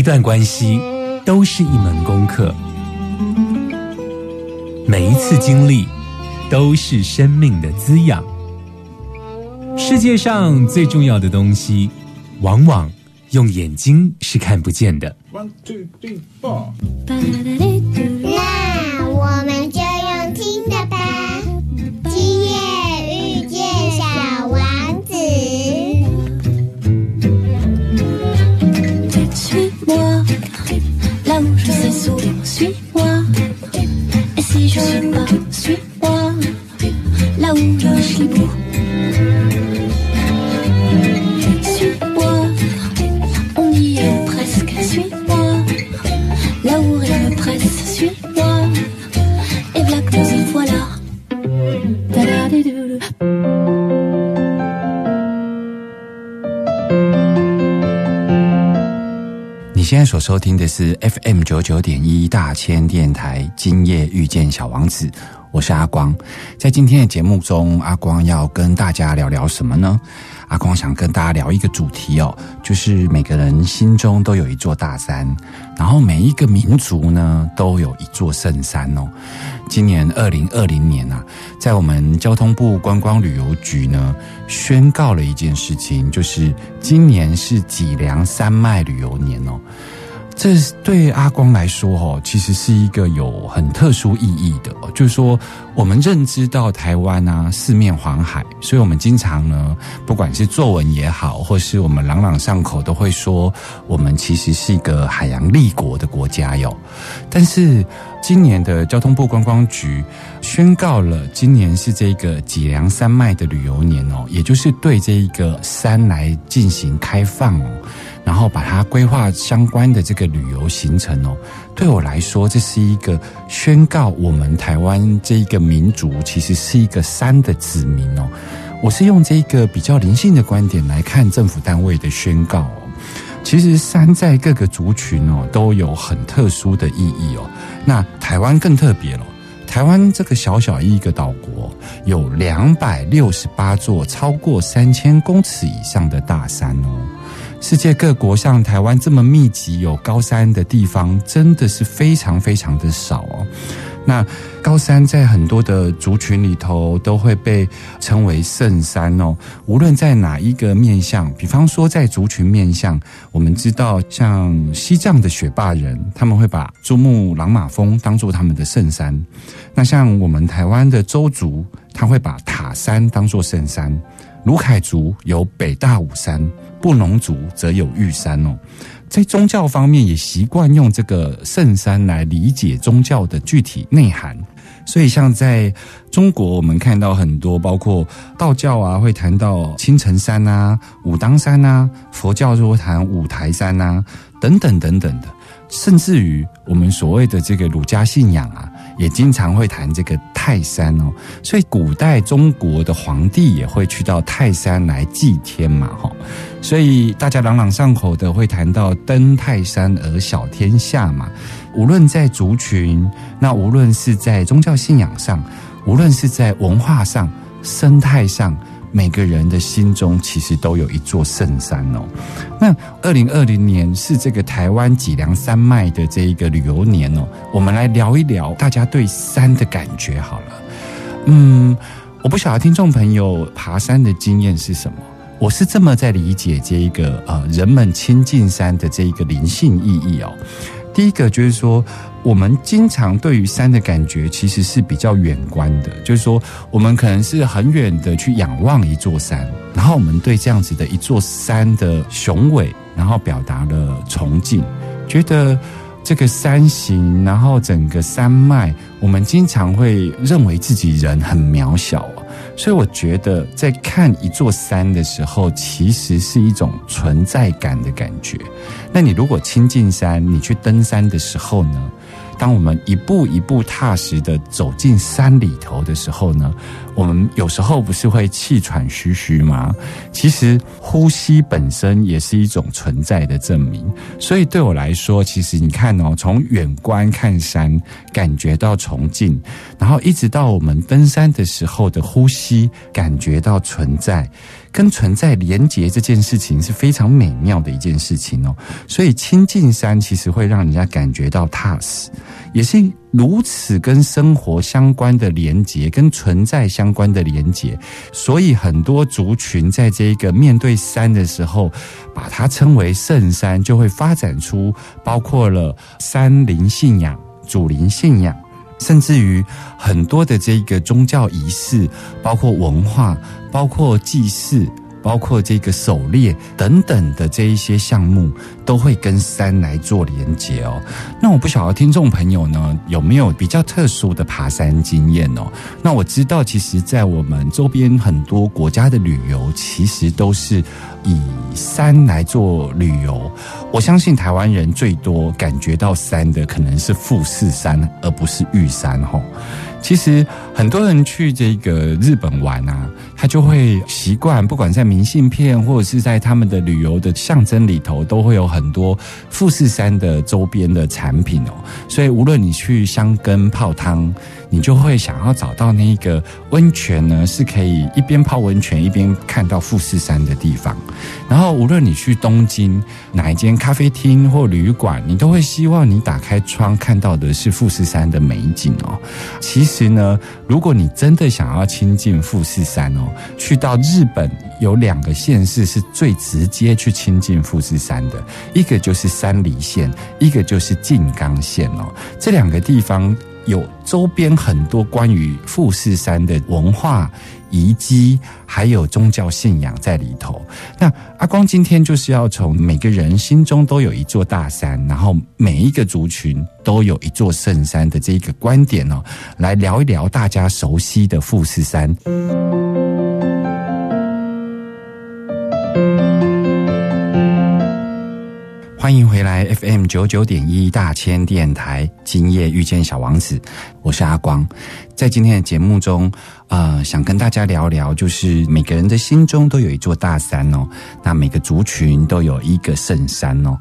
一段关系都是一门功课，每一次经历都是生命的滋养。世界上最重要的东西，往往用眼睛是看不见的。One, two, three, four. 那我们就 suis-moi. Et si je suis pas, suis-moi, là où je suis 收听的是 FM 九九点一大千电台，今夜遇见小王子，我是阿光。在今天的节目中，阿光要跟大家聊聊什么呢？阿光想跟大家聊一个主题哦，就是每个人心中都有一座大山，然后每一个民族呢都有一座圣山哦。今年二零二零年啊，在我们交通部观光旅游局呢宣告了一件事情，就是今年是脊梁山脉旅游年哦。这对阿光来说，哦，其实是一个有很特殊意义的。就是说，我们认知到台湾啊，四面环海，所以我们经常呢，不管是作文也好，或是我们朗朗上口，都会说，我们其实是一个海洋立国的国家哟。但是，今年的交通部观光局宣告了，今年是这个脊梁山脉的旅游年哦，也就是对这一个山来进行开放哦。然后把它规划相关的这个旅游行程哦，对我来说，这是一个宣告我们台湾这一个民族其实是一个山的子民哦。我是用这个比较灵性的观点来看政府单位的宣告哦。其实山在各个族群哦都有很特殊的意义哦。那台湾更特别了。台湾这个小小一个岛国，有两百六十八座超过三千公尺以上的大山哦。世界各国像台湾这么密集有高山的地方，真的是非常非常的少哦。那高山在很多的族群里头都会被称为圣山哦。无论在哪一个面向，比方说在族群面向，我们知道像西藏的雪霸人，他们会把珠穆朗玛峰当做他们的圣山。那像我们台湾的周族，他会把塔山当做圣山。卢凯族有北大武山，布农族则有玉山哦。在宗教方面，也习惯用这个圣山来理解宗教的具体内涵。所以，像在中国，我们看到很多，包括道教啊，会谈到青城山啊、武当山啊；佛教就会谈五台山啊，等等等等的。甚至于我们所谓的这个儒家信仰啊，也经常会谈这个泰山哦。所以古代中国的皇帝也会去到泰山来祭天嘛，哈。所以大家朗朗上口的会谈到登泰山而小天下嘛。无论在族群，那无论是在宗教信仰上，无论是在文化上、生态上。每个人的心中其实都有一座圣山哦。那二零二零年是这个台湾脊梁山脉的这一个旅游年哦，我们来聊一聊大家对山的感觉好了。嗯，我不晓得听众朋友爬山的经验是什么，我是这么在理解这一个呃人们亲近山的这一个灵性意义哦。第一个就是说，我们经常对于山的感觉其实是比较远观的，就是说，我们可能是很远的去仰望一座山，然后我们对这样子的一座山的雄伟，然后表达了崇敬，觉得这个山形，然后整个山脉，我们经常会认为自己人很渺小哦。所以我觉得，在看一座山的时候，其实是一种存在感的感觉。那你如果亲近山，你去登山的时候呢？当我们一步一步踏实的走进山里头的时候呢，我们有时候不是会气喘吁吁吗？其实呼吸本身也是一种存在的证明。所以对我来说，其实你看哦，从远观看山，感觉到崇敬，然后一直到我们登山的时候的呼吸，感觉到存在。跟存在连结这件事情是非常美妙的一件事情哦，所以亲近山其实会让人家感觉到踏实，也是如此跟生活相关的连结，跟存在相关的连结。所以很多族群在这个面对山的时候，把它称为圣山，就会发展出包括了山林信仰、祖灵信仰。甚至于很多的这个宗教仪式，包括文化，包括祭祀，包括这个狩猎等等的这一些项目，都会跟山来做连接哦。那我不晓得听众朋友呢有没有比较特殊的爬山经验哦？那我知道，其实，在我们周边很多国家的旅游，其实都是以山来做旅游。我相信台湾人最多感觉到山的，可能是富士山，而不是玉山吼。其实很多人去这个日本玩啊，他就会习惯，不管在明信片或者是在他们的旅游的象征里头，都会有很很多富士山的周边的产品哦。所以无论你去香根泡汤，你就会想要找到那个温泉呢，是可以一边泡温泉一边看到富士山的地方。然后无论你去东京哪一间咖啡厅或旅馆，你都会希望你打开窗看到的是富士山的美景哦。其实呢，如果你真的想要亲近富士山哦，去到日本有两个县市是最直接去亲近富士山的，一个就是山梨县，一个就是静冈县哦。这两个地方有周边很多关于富士山的文化。遗迹还有宗教信仰在里头。那阿光今天就是要从每个人心中都有一座大山，然后每一个族群都有一座圣山的这一个观点哦，来聊一聊大家熟悉的富士山。欢迎回来 FM 九九点一大千电台，今夜遇见小王子，我是阿光。在今天的节目中，呃，想跟大家聊聊，就是每个人的心中都有一座大山哦，那每个族群都有一个圣山哦，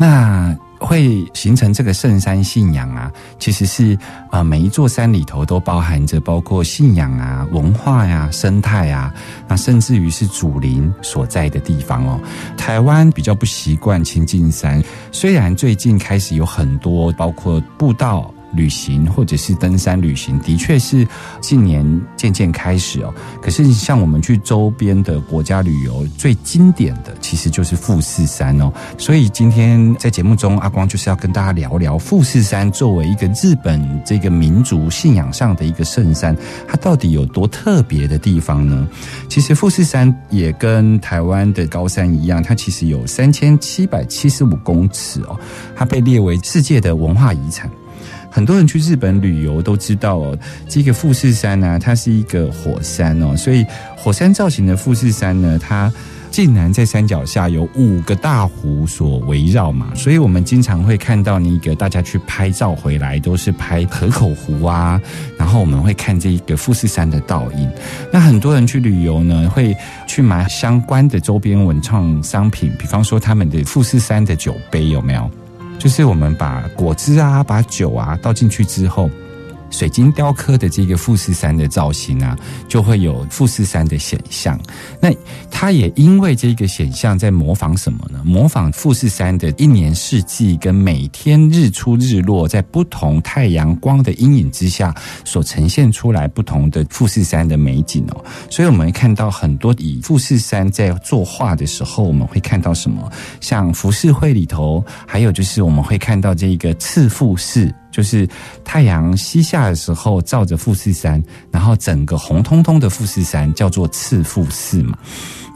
那。会形成这个圣山信仰啊，其实是啊，每一座山里头都包含着包括信仰啊、文化呀、生态啊，那甚至于是祖灵所在的地方哦。台湾比较不习惯亲近山，虽然最近开始有很多包括步道。旅行或者是登山旅行，的确是近年渐渐开始哦。可是像我们去周边的国家旅游，最经典的其实就是富士山哦。所以今天在节目中，阿光就是要跟大家聊聊富士山作为一个日本这个民族信仰上的一个圣山，它到底有多特别的地方呢？其实富士山也跟台湾的高山一样，它其实有三千七百七十五公尺哦，它被列为世界的文化遗产。很多人去日本旅游都知道哦，这个富士山呢，它是一个火山哦，所以火山造型的富士山呢，它竟然在山脚下有五个大湖所围绕嘛，所以我们经常会看到那个大家去拍照回来都是拍河口湖啊，然后我们会看这一个富士山的倒影。那很多人去旅游呢，会去买相关的周边文创商品，比方说他们的富士山的酒杯有没有？就是我们把果汁啊，把酒啊倒进去之后。水晶雕刻的这个富士山的造型啊，就会有富士山的显像。那它也因为这个显像在模仿什么呢？模仿富士山的一年四季跟每天日出日落，在不同太阳光的阴影之下所呈现出来不同的富士山的美景哦。所以我们看到很多以富士山在作画的时候，我们会看到什么？像浮世绘里头，还有就是我们会看到这个次富士。就是太阳西下的时候，照着富士山，然后整个红彤彤的富士山叫做赤富士嘛。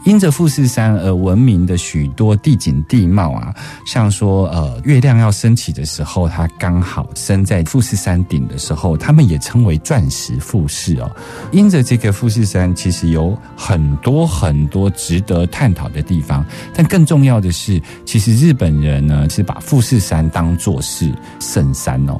因着富士山而闻名的许多地景地貌啊，像说呃月亮要升起的时候，它刚好升在富士山顶的时候，他们也称为钻石富士哦。因着这个富士山，其实有很多很多值得探讨的地方，但更重要的是，其实日本人呢是把富士山当作是圣山哦。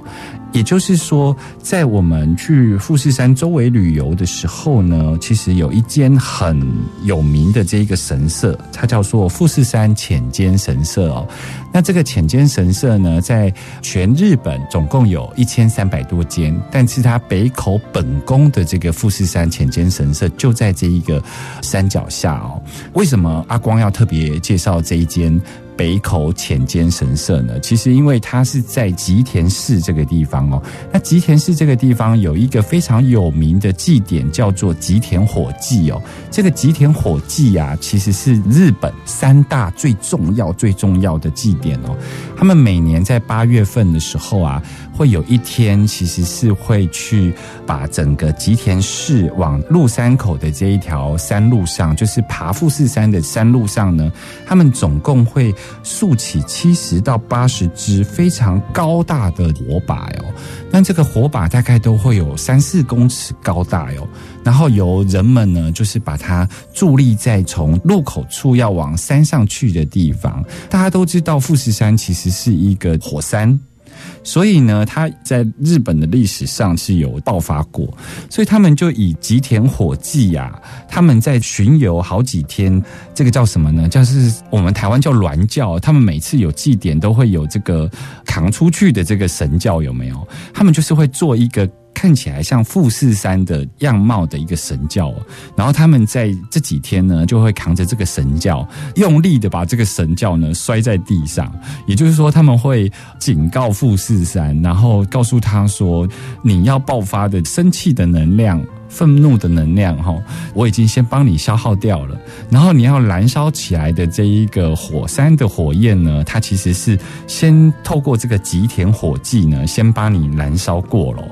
也就是说，在我们去富士山周围旅游的时候呢，其实有一间很有名的这一个神社，它叫做富士山浅间神社哦。那这个浅间神社呢，在全日本总共有一千三百多间，但是它北口本宫的这个富士山浅间神社就在这一个山脚下哦。为什么阿光要特别介绍这一间？北口浅间神社呢，其实因为它是在吉田市这个地方哦。那吉田市这个地方有一个非常有名的祭典，叫做吉田火祭哦。这个吉田火祭啊，其实是日本三大最重要、最重要的祭典哦。他们每年在八月份的时候啊，会有一天，其实是会去把整个吉田市往鹿山口的这一条山路上，就是爬富士山的山路上呢，他们总共会。竖起七十到八十支非常高大的火把哦，那这个火把大概都会有三四公尺高大哟，然后由人们呢，就是把它伫立在从入口处要往山上去的地方。大家都知道富士山其实是一个火山。所以呢，他在日本的历史上是有爆发过，所以他们就以吉田火祭呀，他们在巡游好几天，这个叫什么呢？就是我们台湾叫鸾教，他们每次有祭典都会有这个扛出去的这个神教，有没有？他们就是会做一个。看起来像富士山的样貌的一个神教，然后他们在这几天呢，就会扛着这个神教，用力的把这个神教呢摔在地上。也就是说，他们会警告富士山，然后告诉他说：“你要爆发的生气的能量。”愤怒的能量，哈，我已经先帮你消耗掉了。然后你要燃烧起来的这一个火山的火焰呢，它其实是先透过这个吉田火祭呢，先帮你燃烧过了。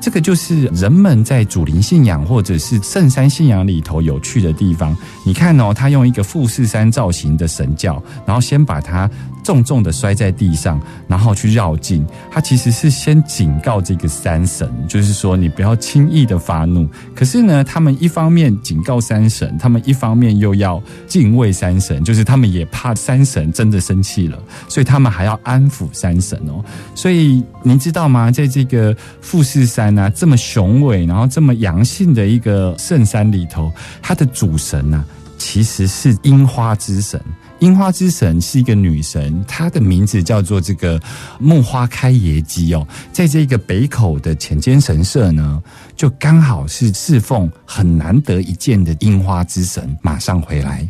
这个就是人们在主灵信仰或者是圣山信仰里头有趣的地方。你看哦，他用一个富士山造型的神教，然后先把它。重重的摔在地上，然后去绕境。他其实是先警告这个山神，就是说你不要轻易的发怒。可是呢，他们一方面警告山神，他们一方面又要敬畏山神，就是他们也怕山神真的生气了，所以他们还要安抚山神哦。所以您知道吗？在这个富士山啊，这么雄伟，然后这么阳性的一个圣山里头，它的主神呢，其实是樱花之神。樱花之神是一个女神，她的名字叫做这个木花开野姬哦，在这个北口的浅间神社呢，就刚好是侍奉很难得一见的樱花之神，马上回来。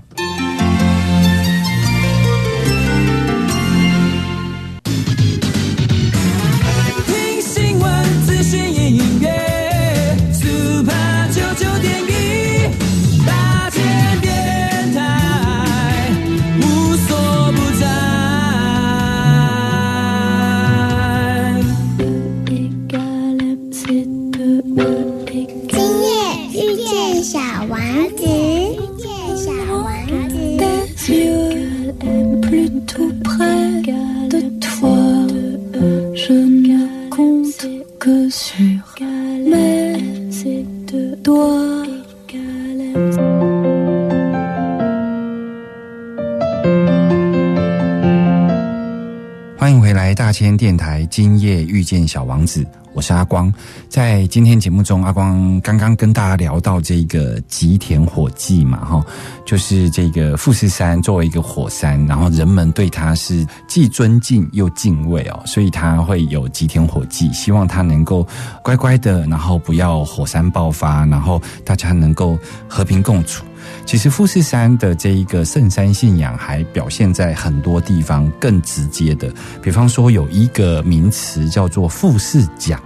见小王子，我是阿光。在今天节目中，阿光刚刚跟大家聊到这个吉田火祭嘛，哈，就是这个富士山作为一个火山，然后人们对它是既尊敬又敬畏哦，所以它会有吉田火祭，希望它能够乖乖的，然后不要火山爆发，然后大家能够和平共处。其实富士山的这一个圣山信仰还表现在很多地方更直接的，比方说有一个名词叫做富士讲，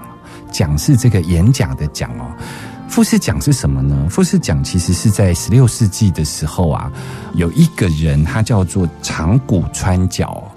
讲是这个演讲的讲哦。富士讲是什么呢？富士讲其实是在十六世纪的时候啊，有一个人他叫做长谷川角，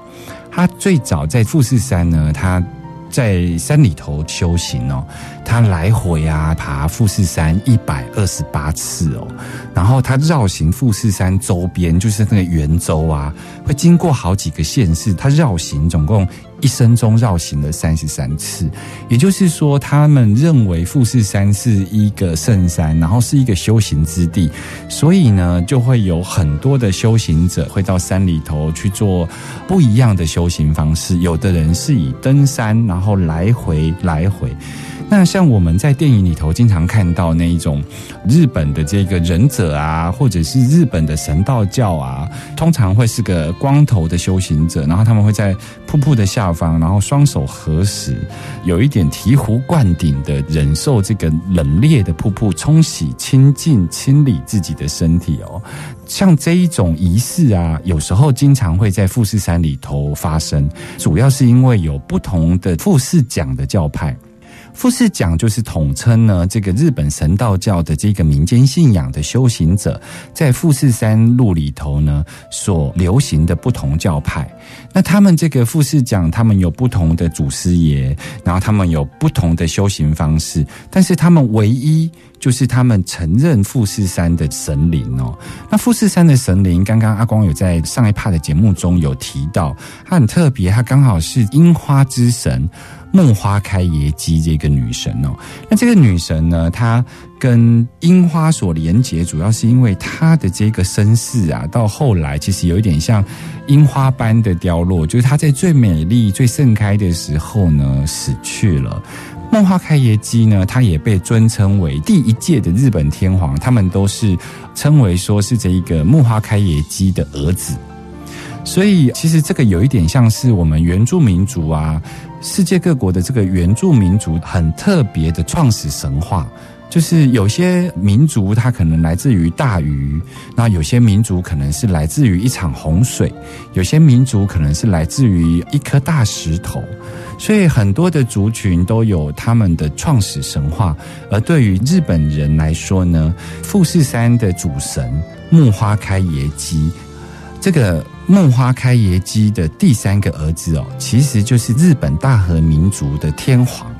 他最早在富士山呢，他。在山里头修行哦，他来回啊爬富士山一百二十八次哦，然后他绕行富士山周边，就是那个圆周啊，会经过好几个县市，他绕行总共一生中绕行了三十三次。也就是说，他们认为富士山是一个圣山，然后是一个修行之地，所以呢，就会有很多的修行者会到山里头去做不一样的修行方式。有的人是以登山，然后来回来回。那像我们在电影里头经常看到那一种日本的这个忍者啊，或者是日本的神道教啊，通常会是个光头的修行者，然后他们会在瀑布的下方，然后双手合十，有一点醍醐灌顶的忍受这个冷冽的瀑布冲洗、清净、清理自己的身体哦。像这一种仪式啊，有时候经常会在富士山里头发生，主要是因为有不同的富士讲的教派。富士讲就是统称呢，这个日本神道教的这个民间信仰的修行者，在富士山路里头呢所流行的不同教派。那他们这个富士讲，他们有不同的祖师爷，然后他们有不同的修行方式，但是他们唯一就是他们承认富士山的神灵哦。那富士山的神灵，刚刚阿光有在上一趴的节目中有提到，它很特别，它刚好是樱花之神。梦花开耶姬这个女神哦，那这个女神呢，她跟樱花所连结，主要是因为她的这个身世啊，到后来其实有一点像樱花般的凋落，就是她在最美丽、最盛开的时候呢死去了。梦花开耶姬呢，她也被尊称为第一届的日本天皇，他们都是称为说是这一个梦花开耶姬的儿子。所以其实这个有一点像是我们原住民族啊。世界各国的这个原住民族很特别的创始神话，就是有些民族它可能来自于大鱼，那有些民族可能是来自于一场洪水，有些民族可能是来自于一颗大石头，所以很多的族群都有他们的创始神话。而对于日本人来说呢，富士山的主神木花开野鸡，这个。木花开耶姬的第三个儿子哦，其实就是日本大和民族的天皇，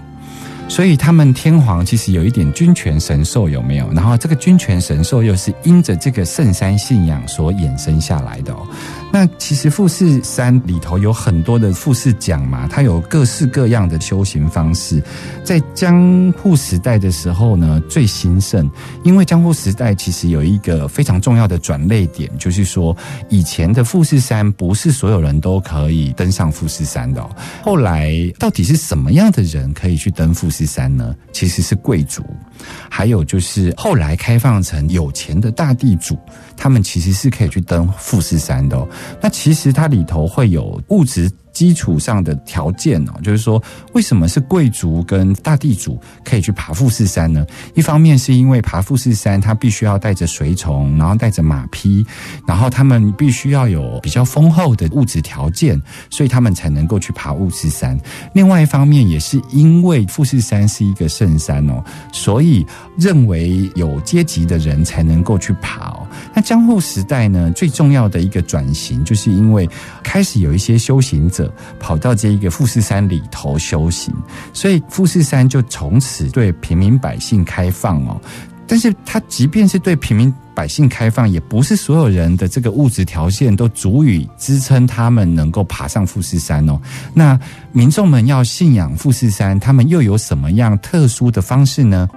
所以他们天皇其实有一点君权神授，有没有？然后这个君权神授又是因着这个圣山信仰所衍生下来的哦。那其实富士山里头有很多的富士讲嘛，它有各式各样的修行方式。在江户时代的时候呢，最兴盛，因为江户时代其实有一个非常重要的转类点，就是说以前的富士山不是所有人都可以登上富士山的。后来到底是什么样的人可以去登富士山呢？其实是贵族，还有就是后来开放成有钱的大地主。他们其实是可以去登富士山的，那其实它里头会有物质。基础上的条件哦，就是说，为什么是贵族跟大地主可以去爬富士山呢？一方面是因为爬富士山，他必须要带着随从，然后带着马匹，然后他们必须要有比较丰厚的物质条件，所以他们才能够去爬富士山。另外一方面，也是因为富士山是一个圣山哦，所以认为有阶级的人才能够去爬哦。那江户时代呢，最重要的一个转型，就是因为开始有一些修行者。跑到这一个富士山里头修行，所以富士山就从此对平民百姓开放哦。但是，他即便是对平民百姓开放，也不是所有人的这个物质条件都足以支撑他们能够爬上富士山哦。那民众们要信仰富士山，他们又有什么样特殊的方式呢？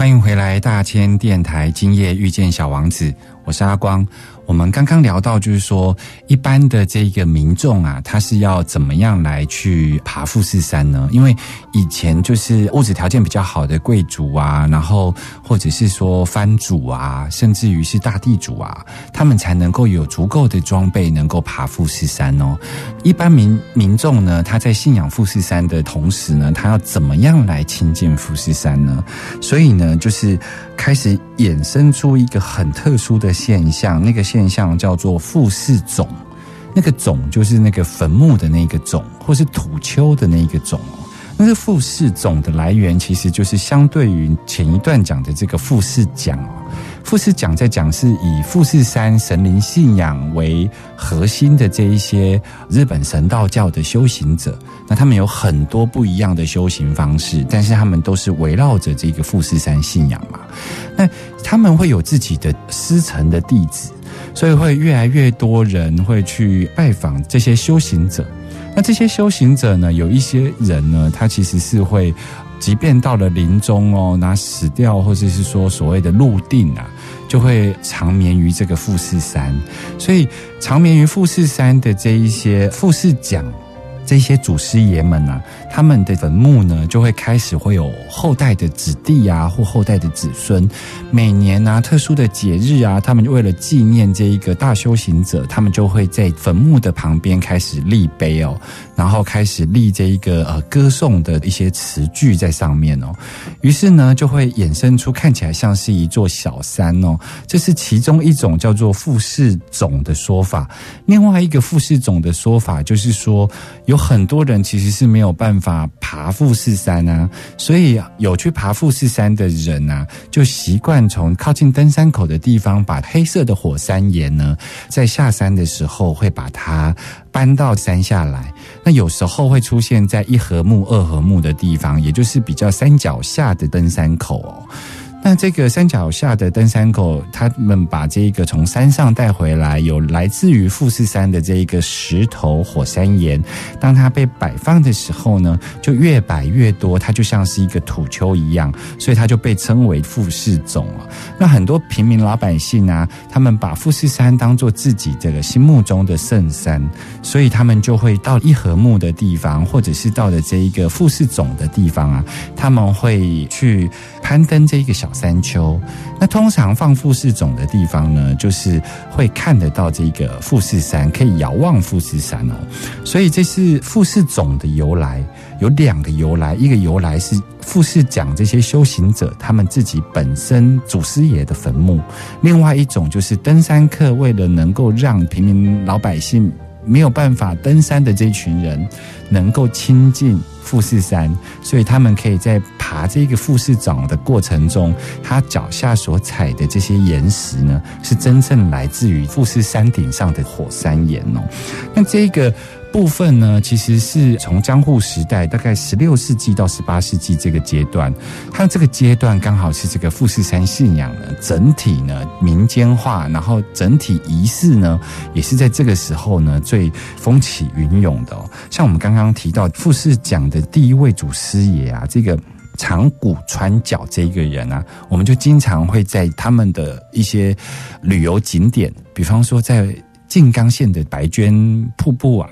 欢迎回来，大千电台，今夜遇见小王子，我是阿光。我们刚刚聊到，就是说，一般的这个民众啊，他是要怎么样来去爬富士山呢？因为以前就是物质条件比较好的贵族啊，然后或者是说藩主啊，甚至于是大地主啊，他们才能够有足够的装备，能够爬富士山哦。一般民民众呢，他在信仰富士山的同时呢，他要怎么样来亲近富士山呢？所以呢，就是开始衍生出一个很特殊的现象，那个现。象叫做富士冢，那个种就是那个坟墓的那个种，或是土丘的那个种。那个富士冢的来源，其实就是相对于前一段讲的这个富士讲哦。富士讲在讲是以富士山神灵信仰为核心的这一些日本神道教的修行者，那他们有很多不一样的修行方式，但是他们都是围绕着这个富士山信仰嘛。那他们会有自己的师承的弟子，所以会越来越多人会去拜访这些修行者。那这些修行者呢，有一些人呢，他其实是会，即便到了临终哦，那死掉或者是说所谓的入定啊，就会长眠于这个富士山。所以长眠于富士山的这一些富士讲。这些祖师爷们呢、他们的坟墓呢，就会开始会有后代的子弟啊，或后代的子孙，每年啊特殊的节日啊，他们就为了纪念这一个大修行者，他们就会在坟墓的旁边开始立碑哦，然后开始立这一个呃歌颂的一些词句在上面哦，于是呢就会衍生出看起来像是一座小山哦，这是其中一种叫做富士冢的说法。另外一个富士冢的说法就是说，有很多人其实是没有办法爬富士山啊，所以有去爬富士山的人啊，就习惯从靠近登山口的地方，把黑色的火山岩呢，在下山的时候会把它搬到山下来。那有时候会出现在一合目、二合目的地方，也就是比较山脚下的登山口哦。那这个山脚下的登山口，他们把这个从山上带回来，有来自于富士山的这一个石头火山岩，当它被摆放的时候呢，就越摆越多，它就像是一个土丘一样，所以它就被称为富士冢了。那很多平民老百姓啊，他们把富士山当做自己这个心目中的圣山，所以他们就会到一合木的地方，或者是到了这一个富士冢的地方啊，他们会去攀登这一个小山丘。那通常放富士冢的地方呢，就是会看得到这个富士山，可以遥望富士山哦。所以这是富士冢的由来，有两个由来，一个由来是富士讲这些修行者他们自己本身祖师爷的坟墓，另外一种就是登山客为了能够让平民老百姓没有办法登山的这群人能够亲近富士山，所以他们可以在爬这个富士长的过程中，他脚下所踩的这些岩石呢，是真正来自于富士山顶上的火山岩哦。那这个。部分呢，其实是从江户时代，大概十六世纪到十八世纪这个阶段，它这个阶段刚好是这个富士山信仰呢整体呢民间化，然后整体仪式呢也是在这个时候呢最风起云涌的、哦。像我们刚刚提到富士讲的第一位祖师爷啊，这个。长谷川角这一个人啊，我们就经常会在他们的一些旅游景点，比方说在静冈县的白绢瀑布啊，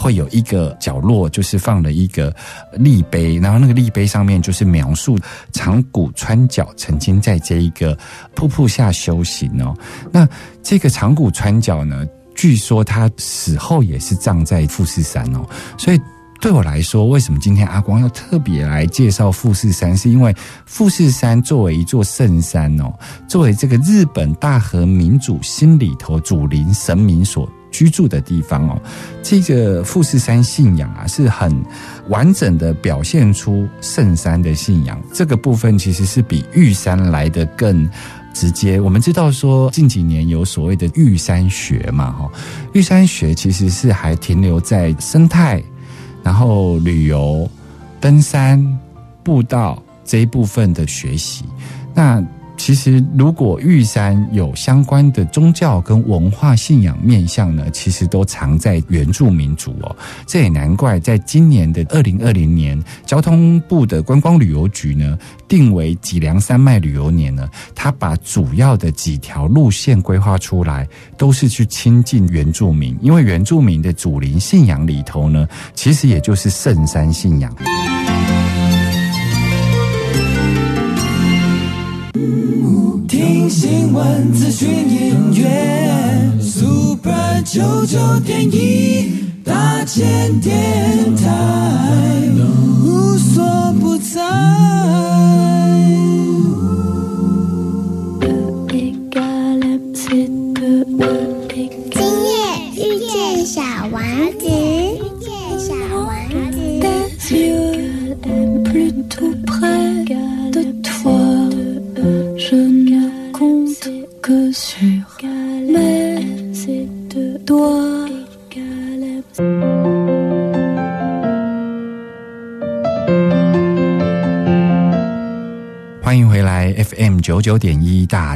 会有一个角落，就是放了一个立碑，然后那个立碑上面就是描述长谷川角曾经在这一个瀑布下修行哦。那这个长谷川角呢，据说他死后也是葬在富士山哦，所以。对我来说，为什么今天阿光要特别来介绍富士山？是因为富士山作为一座圣山哦，作为这个日本大和民主心里头主灵神明所居住的地方哦，这个富士山信仰啊，是很完整的表现出圣山的信仰。这个部分其实是比玉山来的更直接。我们知道说，近几年有所谓的玉山学嘛，哈，玉山学其实是还停留在生态。然后旅游、登山、步道这一部分的学习，那其实如果玉山有相关的宗教跟文化信仰面向呢，其实都藏在原住民族哦。这也难怪，在今年的二零二零年，交通部的观光旅游局呢定为脊梁山脉旅游年呢，他把主要的几条路线规划出来，都是去亲近原住民，因为原住民的祖灵信仰里头呢，其实也就是圣山信仰。新闻、资讯、音乐，Super 九九点一大千电台，无所不在。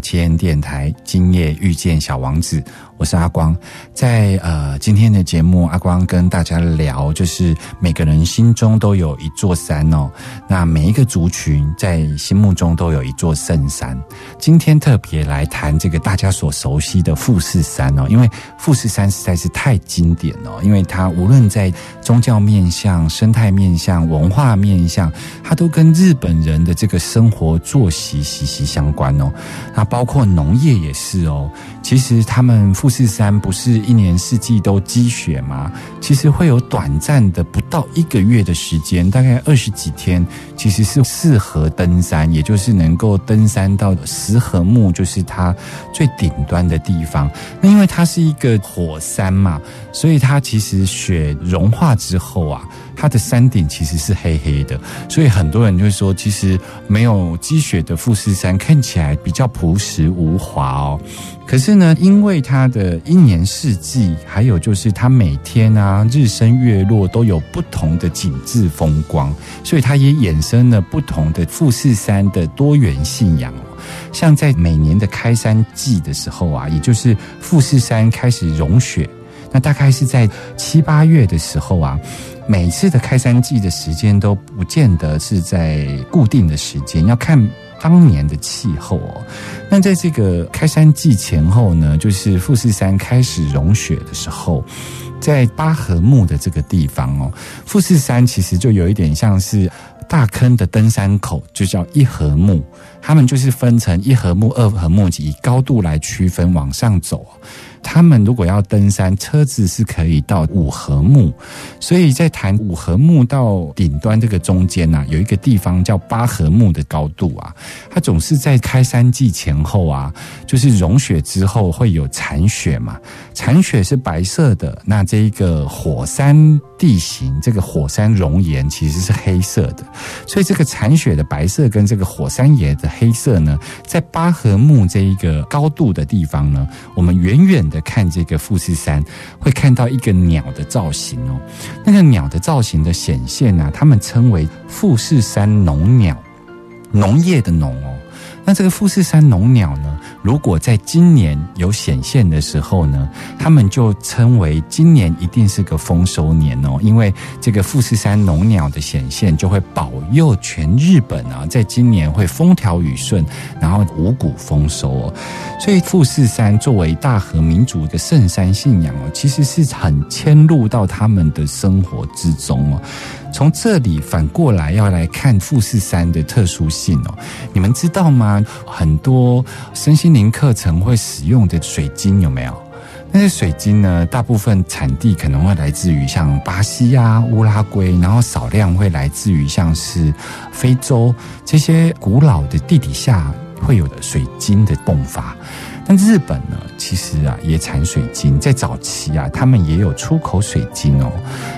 千电台，今夜遇见小王子。我是阿光，在呃今天的节目，阿光跟大家聊，就是每个人心中都有一座山哦。那每一个族群在心目中都有一座圣山。今天特别来谈这个大家所熟悉的富士山哦，因为富士山实在是太经典了，因为它无论在宗教面向、生态面向、文化面向，它都跟日本人的这个生活作息息息相关哦。那包括农业也是哦。其实他们富山不是一年四季都积雪吗？其实会有短暂的不到一个月的时间，大概二十几天，其实是适合登山，也就是能够登山到石河木，就是它最顶端的地方。那因为它是一个火山嘛，所以它其实雪融化之后啊。它的山顶其实是黑黑的，所以很多人就会说，其实没有积雪的富士山看起来比较朴实无华哦。可是呢，因为它的一年四季，还有就是它每天啊日升月落都有不同的景致风光，所以它也衍生了不同的富士山的多元信仰。像在每年的开山季的时候啊，也就是富士山开始融雪，那大概是在七八月的时候啊。每次的开山季的时间都不见得是在固定的时间，要看当年的气候哦。那在这个开山季前后呢，就是富士山开始融雪的时候，在八合木的这个地方哦，富士山其实就有一点像是大坑的登山口，就叫一合木。他们就是分成一合木、二合木，以高度来区分往上走。他们如果要登山，车子是可以到五合目，所以在谈五合目到顶端这个中间呐，有一个地方叫八合目的高度啊，它总是在开山季前后啊，就是融雪之后会有残雪嘛，残雪是白色的，那这一个火山地形，这个火山熔岩其实是黑色的，所以这个残雪的白色跟这个火山岩的黑色呢，在八合目这一个高度的地方呢，我们远远。看这个富士山，会看到一个鸟的造型哦。那个鸟的造型的显现呢，他们称为富士山农鸟，农业的农哦。那这个富士山农鸟呢？如果在今年有显现的时候呢，他们就称为今年一定是个丰收年哦，因为这个富士山农鸟的显现就会保佑全日本啊，在今年会风调雨顺，然后五谷丰收哦。所以富士山作为大和民族的圣山信仰哦，其实是很迁入到他们的生活之中哦。从这里反过来要来看富士山的特殊性哦，你们知道吗？很多身心灵课程会使用的水晶有没有？那些水晶呢？大部分产地可能会来自于像巴西啊、乌拉圭，然后少量会来自于像是非洲这些古老的地底下会有的水晶的迸发。但日本呢，其实啊也产水晶，在早期啊，他们也有出口水晶哦，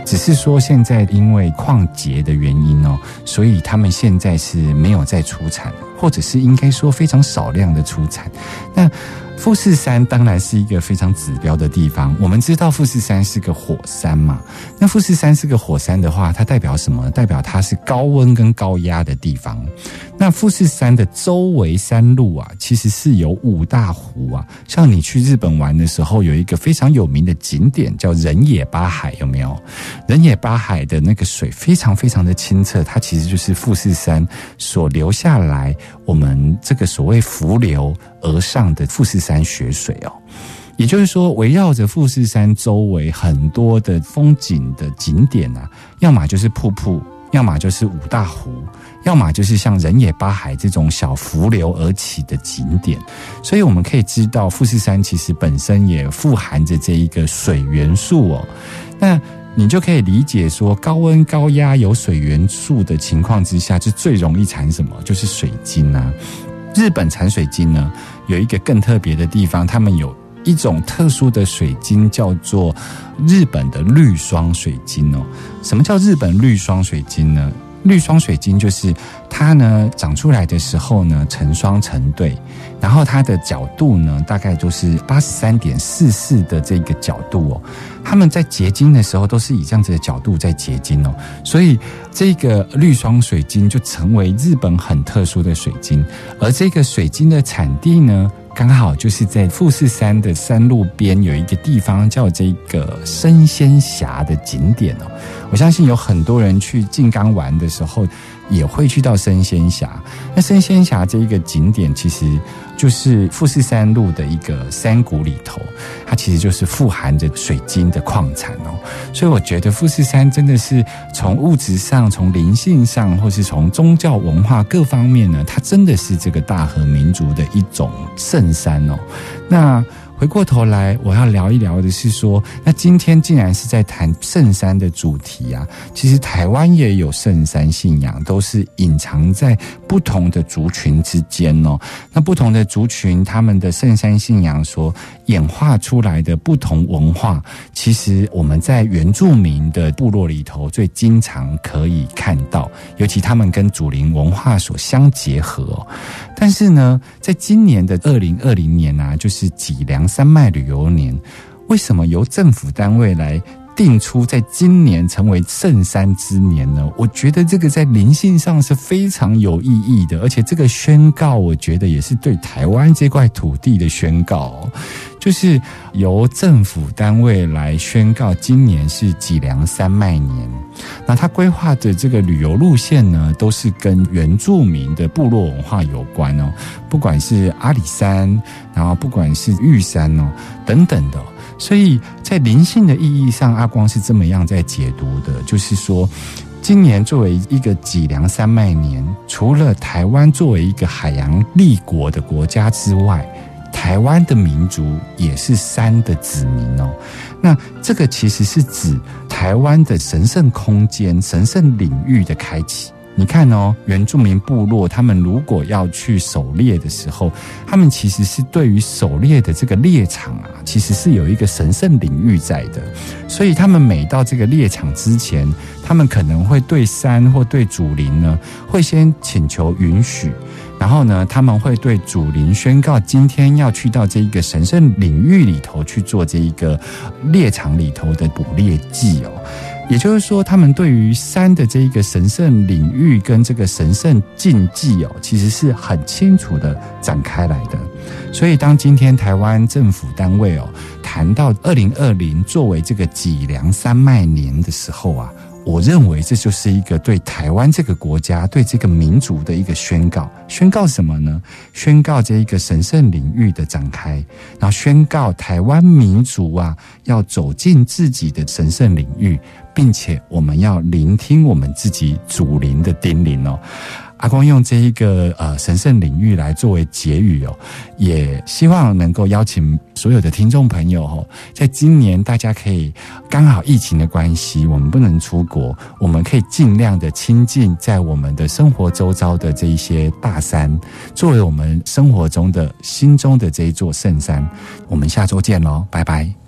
只是说现在因为矿劫的原因哦，所以他们现在是没有再出产，或者是应该说非常少量的出产。那富士山当然是一个非常指标的地方。我们知道富士山是个火山嘛，那富士山是个火山的话，它代表什么？代表它是高温跟高压的地方。那富士山的周围山路啊，其实是有五大湖啊。像你去日本玩的时候，有一个非常有名的景点叫人野八海，有没有？人野八海的那个水非常非常的清澈，它其实就是富士山所留下来我们这个所谓浮流。而上的富士山雪水哦，也就是说，围绕着富士山周围很多的风景的景点啊，要么就是瀑布，要么就是五大湖，要么就是像人野八海这种小浮流而起的景点。所以我们可以知道，富士山其实本身也富含着这一个水元素哦。那你就可以理解说，高温高压有水元素的情况之下，就最容易产什么？就是水晶啊。日本产水晶呢？有一个更特别的地方，他们有一种特殊的水晶，叫做日本的绿霜水晶哦。什么叫日本绿霜水晶呢？绿霜水晶就是它呢长出来的时候呢成双成对，然后它的角度呢大概就是八十三点四四的这个角度哦。它们在结晶的时候都是以这样子的角度在结晶哦，所以这个绿双水晶就成为日本很特殊的水晶，而这个水晶的产地呢。刚好就是在富士山的山路边有一个地方叫这个生仙峡的景点哦，我相信有很多人去静冈玩的时候也会去到神仙峡。那神仙峡这一个景点其实就是富士山路的一个山谷里头，它其实就是富含着水晶的矿产哦。所以我觉得富士山真的是从物质上、从灵性上，或是从宗教文化各方面呢，它真的是这个大和民族的一种圣山哦。那回过头来，我要聊一聊的是说，那今天竟然是在谈圣山的主题啊。其实台湾也有圣山信仰，都是隐藏在不同的族群之间哦。那不同的族群，他们的圣山信仰所演化出来的不同文化，其实我们在原住民的部落里头最经常可以看到，尤其他们跟祖灵文化所相结合。但是呢，在今年的二零二零年啊，就是脊梁山脉旅游年，为什么由政府单位来定出在今年成为圣山之年呢？我觉得这个在灵性上是非常有意义的，而且这个宣告，我觉得也是对台湾这块土地的宣告。就是由政府单位来宣告，今年是脊梁山脉年。那他规划的这个旅游路线呢，都是跟原住民的部落文化有关哦。不管是阿里山，然后不管是玉山哦，等等的。所以在灵性的意义上，阿光是这么样在解读的，就是说，今年作为一个脊梁山脉年，除了台湾作为一个海洋立国的国家之外，台湾的民族也是山的子民哦，那这个其实是指台湾的神圣空间、神圣领域的开启。你看哦，原住民部落他们如果要去狩猎的时候，他们其实是对于狩猎的这个猎场啊，其实是有一个神圣领域在的。所以他们每到这个猎场之前，他们可能会对山或对祖灵呢，会先请求允许。然后呢，他们会对祖灵宣告，今天要去到这一个神圣领域里头去做这一个猎场里头的捕猎祭哦。也就是说，他们对于山的这一个神圣领域跟这个神圣禁忌哦，其实是很清楚的展开来的。所以，当今天台湾政府单位哦谈到二零二零作为这个脊梁山脉年的时候啊。我认为这就是一个对台湾这个国家、对这个民族的一个宣告。宣告什么呢？宣告这一个神圣领域的展开，然后宣告台湾民族啊，要走进自己的神圣领域，并且我们要聆听我们自己祖灵的叮咛哦。阿光用这一个呃神圣领域来作为结语哦，也希望能够邀请所有的听众朋友哦，在今年大家可以刚好疫情的关系，我们不能出国，我们可以尽量的亲近在我们的生活周遭的这一些大山，作为我们生活中的心中的这一座圣山。我们下周见喽，拜拜。